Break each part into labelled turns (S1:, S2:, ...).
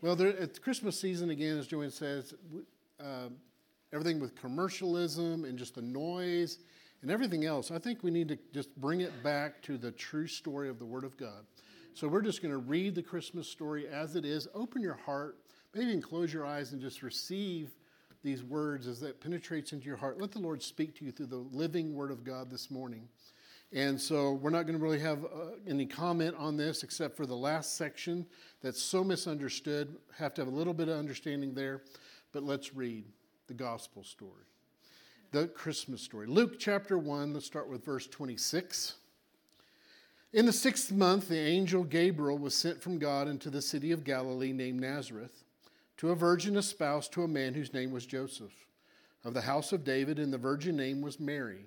S1: Well, there, at Christmas season, again, as Joanne says, uh, everything with commercialism and just the noise and everything else, I think we need to just bring it back to the true story of the Word of God. So we're just going to read the Christmas story as it is. Open your heart, maybe even close your eyes and just receive these words as that penetrates into your heart. Let the Lord speak to you through the living Word of God this morning. And so we're not going to really have uh, any comment on this except for the last section that's so misunderstood. Have to have a little bit of understanding there. But let's read the gospel story, the Christmas story. Luke chapter 1, let's start with verse 26. In the sixth month, the angel Gabriel was sent from God into the city of Galilee named Nazareth to a virgin espoused to a man whose name was Joseph, of the house of David, and the virgin name was Mary.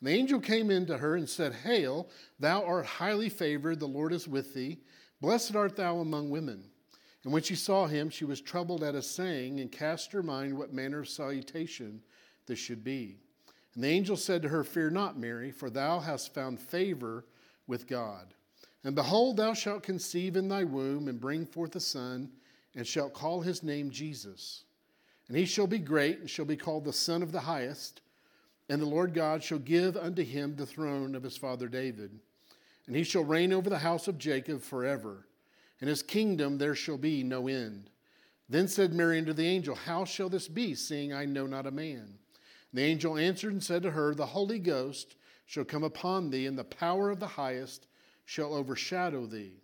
S1: And the angel came in to her and said, Hail, thou art highly favored, the Lord is with thee. Blessed art thou among women. And when she saw him, she was troubled at his saying, and cast her mind what manner of salutation this should be. And the angel said to her, Fear not, Mary, for thou hast found favor with God. And behold, thou shalt conceive in thy womb, and bring forth a son, and shalt call his name Jesus. And he shall be great, and shall be called the Son of the Highest. And the Lord God shall give unto him the throne of his father David. And he shall reign over the house of Jacob forever. And his kingdom there shall be no end. Then said Mary unto the angel, How shall this be, seeing I know not a man? The angel answered and said to her, The Holy Ghost shall come upon thee, and the power of the highest shall overshadow thee.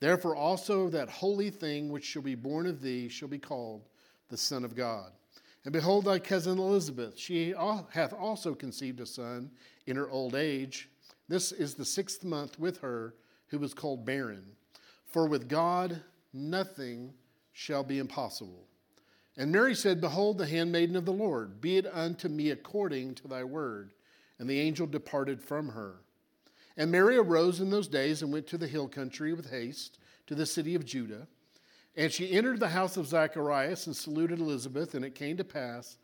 S1: Therefore also that holy thing which shall be born of thee shall be called the Son of God. And behold, thy cousin Elizabeth, she hath also conceived a son in her old age. This is the sixth month with her who was called barren. For with God nothing shall be impossible. And Mary said, Behold, the handmaiden of the Lord, be it unto me according to thy word. And the angel departed from her. And Mary arose in those days and went to the hill country with haste to the city of Judah and she entered the house of Zacharias and saluted Elizabeth. And it came to pass,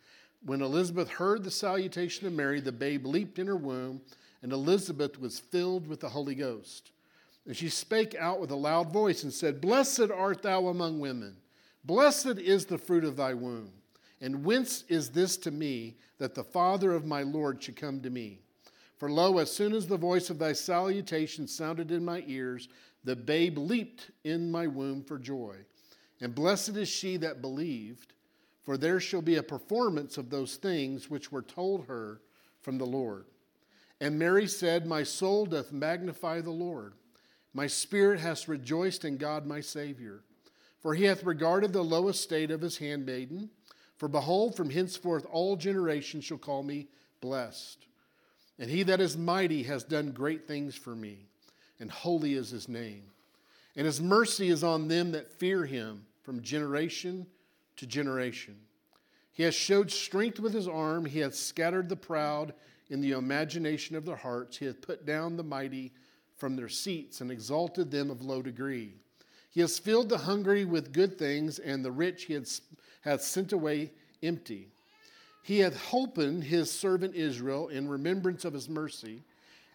S1: when Elizabeth heard the salutation of Mary, the babe leaped in her womb, and Elizabeth was filled with the Holy Ghost. And she spake out with a loud voice and said, Blessed art thou among women, blessed is the fruit of thy womb. And whence is this to me that the father of my Lord should come to me? For lo, as soon as the voice of thy salutation sounded in my ears, the babe leaped in my womb for joy. And blessed is she that believed, for there shall be a performance of those things which were told her from the Lord. And Mary said, My soul doth magnify the Lord. My spirit hath rejoiced in God my Savior. For he hath regarded the low estate of his handmaiden. For behold, from henceforth all generations shall call me blessed. And he that is mighty has done great things for me, and holy is his name. And his mercy is on them that fear him from generation to generation. He has showed strength with his arm. He hath scattered the proud in the imagination of their hearts. He hath put down the mighty from their seats and exalted them of low degree. He has filled the hungry with good things, and the rich he hath sent away empty. He hath holpen his servant Israel in remembrance of his mercy,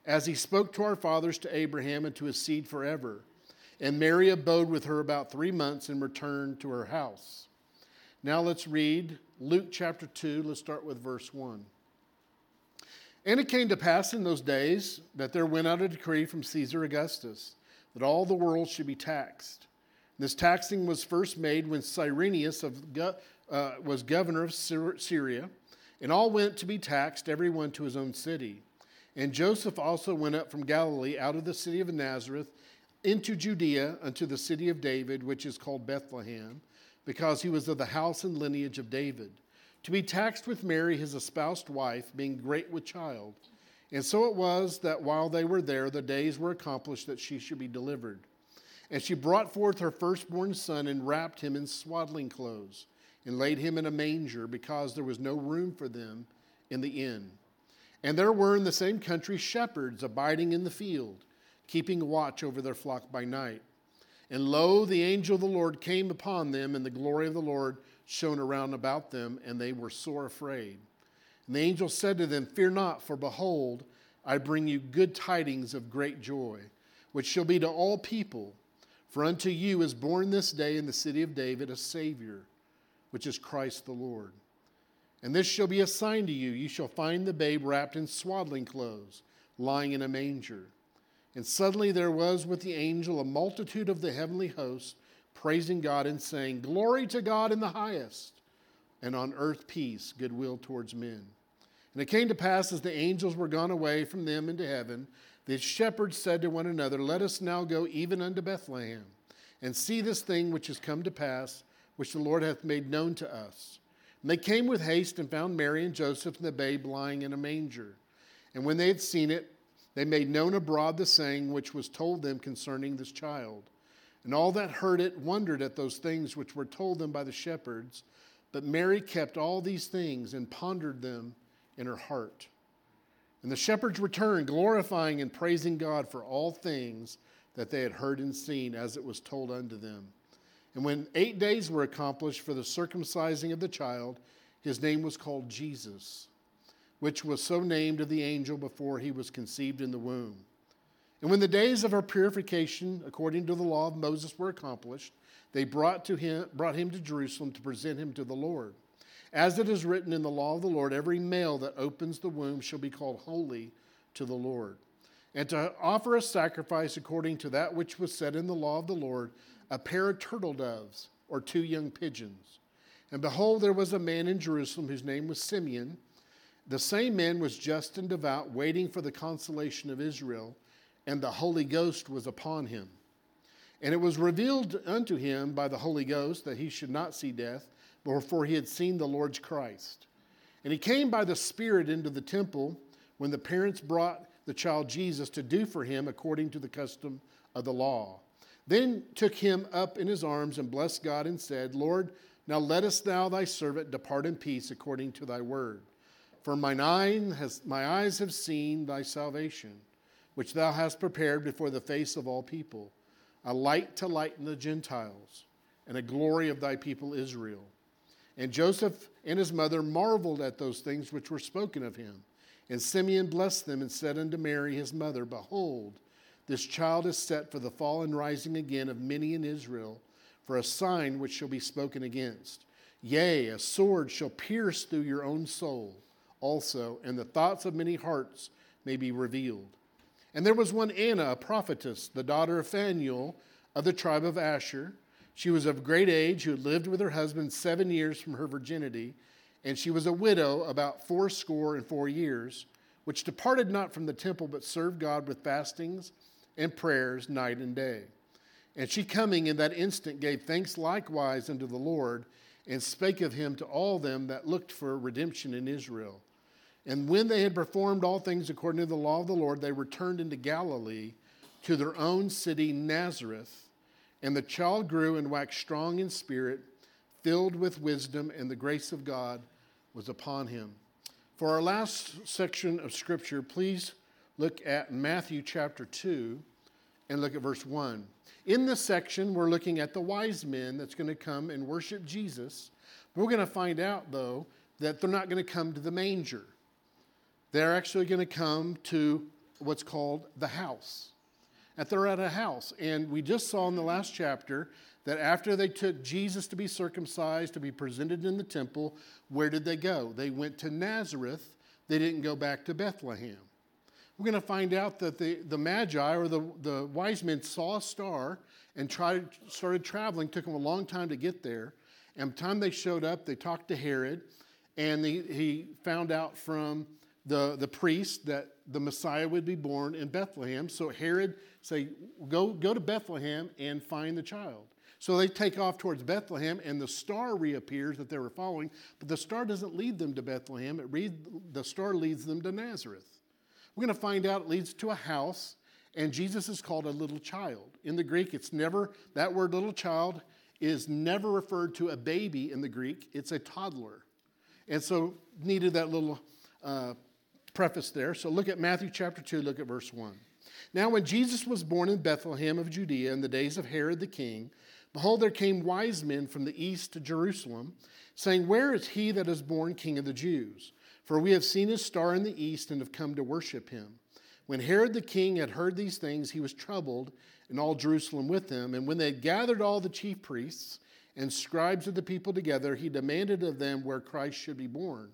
S1: as he spoke to our fathers, to Abraham, and to his seed forever and Mary abode with her about three months and returned to her house. Now let's read Luke chapter 2. Let's start with verse 1. And it came to pass in those days that there went out a decree from Caesar Augustus that all the world should be taxed. This taxing was first made when Cyrenius of, uh, was governor of Syria, and all went to be taxed, everyone to his own city. And Joseph also went up from Galilee out of the city of Nazareth into Judea unto the city of David, which is called Bethlehem, because he was of the house and lineage of David, to be taxed with Mary, his espoused wife, being great with child. And so it was that while they were there, the days were accomplished that she should be delivered. And she brought forth her firstborn son and wrapped him in swaddling clothes and laid him in a manger because there was no room for them in the inn. And there were in the same country shepherds abiding in the field keeping watch over their flock by night. And lo, the angel of the Lord came upon them, and the glory of the Lord shone around about them, and they were sore afraid. And the angel said to them, Fear not, for behold, I bring you good tidings of great joy, which shall be to all people. For unto you is born this day in the city of David a Savior, which is Christ the Lord. And this shall be a sign to you you shall find the babe wrapped in swaddling clothes, lying in a manger. And suddenly there was with the angel a multitude of the heavenly host, praising God and saying, Glory to God in the highest, and on earth peace, goodwill towards men. And it came to pass as the angels were gone away from them into heaven, the shepherds said to one another, Let us now go even unto Bethlehem, and see this thing which has come to pass, which the Lord hath made known to us. And they came with haste and found Mary and Joseph and the babe lying in a manger. And when they had seen it, they made known abroad the saying which was told them concerning this child. And all that heard it wondered at those things which were told them by the shepherds. But Mary kept all these things and pondered them in her heart. And the shepherds returned, glorifying and praising God for all things that they had heard and seen as it was told unto them. And when eight days were accomplished for the circumcising of the child, his name was called Jesus, which was so named of the angel before he was conceived in the womb. And when the days of her purification, according to the law of Moses, were accomplished, they brought, to him, brought him to Jerusalem to present him to the Lord. As it is written in the law of the Lord, every male that opens the womb shall be called holy to the Lord. And to offer a sacrifice according to that which was said in the law of the Lord, a pair of turtle doves or two young pigeons. And behold, there was a man in Jerusalem whose name was Simeon. The same man was just and devout, waiting for the consolation of Israel, and the Holy Ghost was upon him. And it was revealed unto him by the Holy Ghost that he should not see death before he had seen the Lord's Christ. And he came by the Spirit into the temple when the parents brought the child Jesus to do for him according to the custom of the law. Then took him up in his arms and blessed God and said, Lord, now lettest thou thy servant depart in peace according to thy word. For mine, eye has, my eyes have seen thy salvation, which thou hast prepared before the face of all people, a light to lighten the Gentiles, and a glory of thy people Israel. And Joseph and his mother marveled at those things which were spoken of him. And Simeon blessed them and said unto Mary his mother, Behold, this child is set for the fall and rising again of many in Israel, for a sign which shall be spoken against. Yea, a sword shall pierce through your own soul also, and the thoughts of many hearts may be revealed. And there was one Anna, a prophetess, the daughter of Phanuel of the tribe of Asher she was of great age, who had lived with her husband seven years from her virginity, and she was a widow about fourscore and four years, which departed not from the temple, but served God with fastings and prayers night and day. And she coming in that instant gave thanks likewise unto the Lord, and spake of him to all them that looked for redemption in Israel. And when they had performed all things according to the law of the Lord, they returned into Galilee to their own city Nazareth. And the child grew and waxed strong in spirit, filled with wisdom, and the grace of God was upon him. For our last section of Scripture, please look at Matthew chapter 2 and look at verse 1. In this section, we're looking at the wise men that's going to come and worship Jesus. We're going to find out, though, that they're not going to come to the manger. They're actually going to come to what's called the house that they're at a house. And we just saw in the last chapter that after they took Jesus to be circumcised, to be presented in the temple, where did they go? They went to Nazareth. They didn't go back to Bethlehem. We're going to find out that the, the Magi or the, the wise men saw a star and tried, started traveling. Took them a long time to get there. And by the time they showed up, they talked to Herod, and he found out from the, the priest that the Messiah would be born in Bethlehem. So Herod say, go, go to Bethlehem and find the child. So they take off towards Bethlehem, and the star reappears that they were following, but the star doesn't lead them to Bethlehem. It read, the star leads them to Nazareth. We're going to find out it leads to a house, and Jesus is called a little child. In the Greek, it's never, that word little child is never referred to a baby in the Greek, it's a toddler. And so needed that little uh, preface there. So look at Matthew chapter 2, look at verse 1. Now, when Jesus was born in Bethlehem of Judea in the days of Herod the king, behold, there came wise men from the east to Jerusalem, saying, Where is he that is born king of the Jews? For we have seen his star in the east and have come to worship him. When Herod the king had heard these things, he was troubled, and all Jerusalem with him. And when they had gathered all the chief priests and scribes of the people together, he demanded of them where Christ should be born.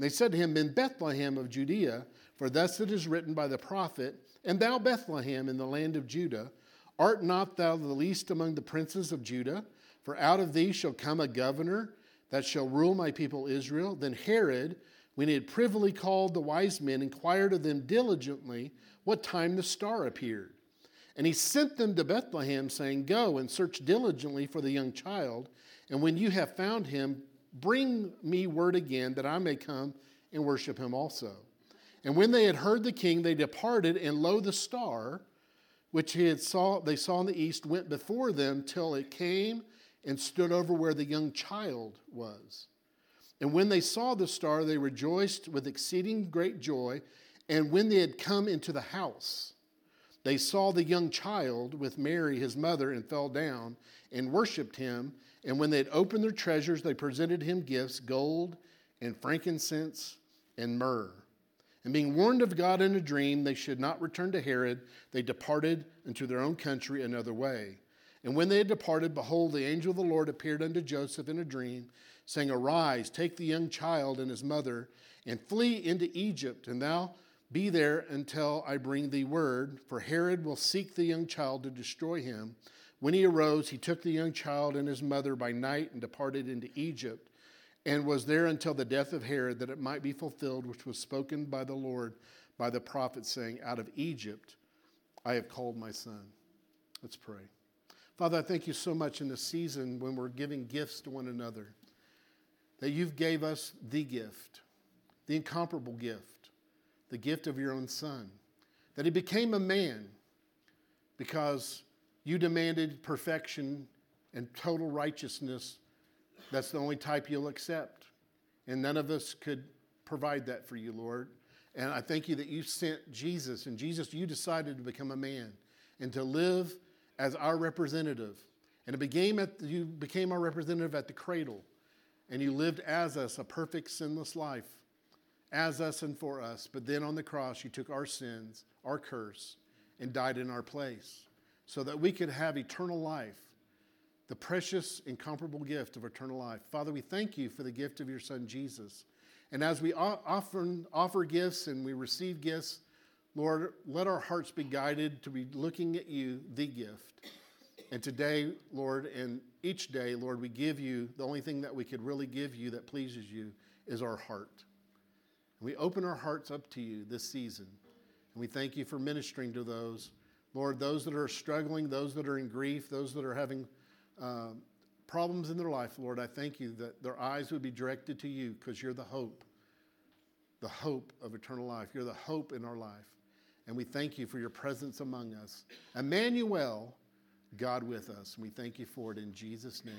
S1: And they said to him, In Bethlehem of Judea, for thus it is written by the prophet, And thou, Bethlehem, in the land of Judah, art not thou the least among the princes of Judah? For out of thee shall come a governor that shall rule my people Israel. Then Herod, when he had privily called the wise men, inquired of them diligently what time the star appeared. And he sent them to Bethlehem, saying, Go and search diligently for the young child, and when you have found him, bring me word again that I may come and worship him also. And when they had heard the king, they departed, and lo, the star, which he had saw, they saw in the east, went before them till it came and stood over where the young child was. And when they saw the star, they rejoiced with exceeding great joy. And when they had come into the house, they saw the young child with Mary, his mother, and fell down and worshiped him. And when they had opened their treasures, they presented him gifts gold and frankincense and myrrh. And being warned of God in a dream, they should not return to Herod, they departed into their own country another way. And when they had departed, behold, the angel of the Lord appeared unto Joseph in a dream, saying, Arise, take the young child and his mother, and flee into Egypt, and thou be there until I bring thee word, for Herod will seek the young child to destroy him. When he arose, he took the young child and his mother by night and departed into Egypt, and was there until the death of Herod, that it might be fulfilled which was spoken by the Lord by the prophet, saying, Out of Egypt I have called my son. Let's pray. Father, I thank you so much in this season when we're giving gifts to one another, that you've gave us the gift, the incomparable gift the gift of your own son, that he became a man because you demanded perfection and total righteousness. That's the only type you'll accept. And none of us could provide that for you, Lord. And I thank you that you sent Jesus, and Jesus, you decided to become a man and to live as our representative. And it became at, you became our representative at the cradle, and you lived as us a perfect, sinless life as us and for us. But then on the cross, you took our sins, our curse, and died in our place so that we could have eternal life, the precious, incomparable gift of eternal life. Father, we thank you for the gift of your Son, Jesus. And as we often offer gifts and we receive gifts, Lord, let our hearts be guided to be looking at you, the gift. And today, Lord, and each day, Lord, we give you the only thing that we could really give you that pleases you is our heart. And we open our hearts up to you this season. And we thank you for ministering to those. Lord, those that are struggling, those that are in grief, those that are having uh, problems in their life, Lord, I thank you that their eyes would be directed to you because you're the hope, the hope of eternal life. You're the hope in our life. And we thank you for your presence among us. Emmanuel, God with us. And we thank you for it in Jesus' name.